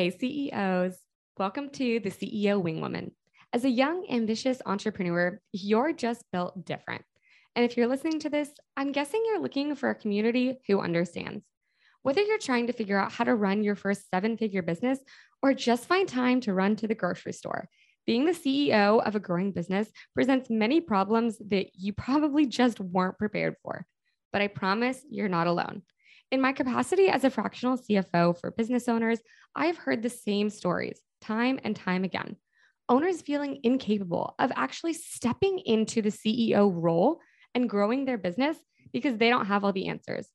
Hey, CEOs. Welcome to the CEO Wing Woman. As a young, ambitious entrepreneur, you're just built different. And if you're listening to this, I'm guessing you're looking for a community who understands. Whether you're trying to figure out how to run your first seven figure business or just find time to run to the grocery store, being the CEO of a growing business presents many problems that you probably just weren't prepared for. But I promise you're not alone. In my capacity as a fractional CFO for business owners, I've heard the same stories time and time again. Owners feeling incapable of actually stepping into the CEO role and growing their business because they don't have all the answers.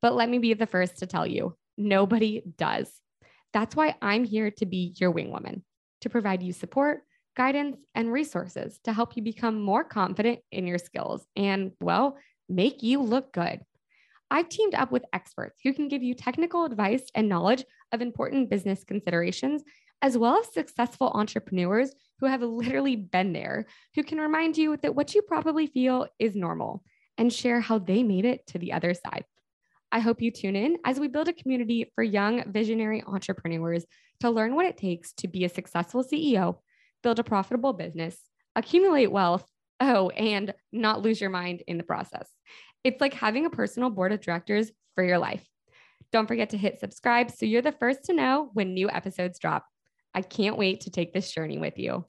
But let me be the first to tell you nobody does. That's why I'm here to be your wing woman, to provide you support, guidance, and resources to help you become more confident in your skills and, well, make you look good. I've teamed up with experts who can give you technical advice and knowledge of important business considerations, as well as successful entrepreneurs who have literally been there, who can remind you that what you probably feel is normal and share how they made it to the other side. I hope you tune in as we build a community for young visionary entrepreneurs to learn what it takes to be a successful CEO, build a profitable business, accumulate wealth, oh, and not lose your mind in the process. It's like having a personal board of directors for your life. Don't forget to hit subscribe so you're the first to know when new episodes drop. I can't wait to take this journey with you.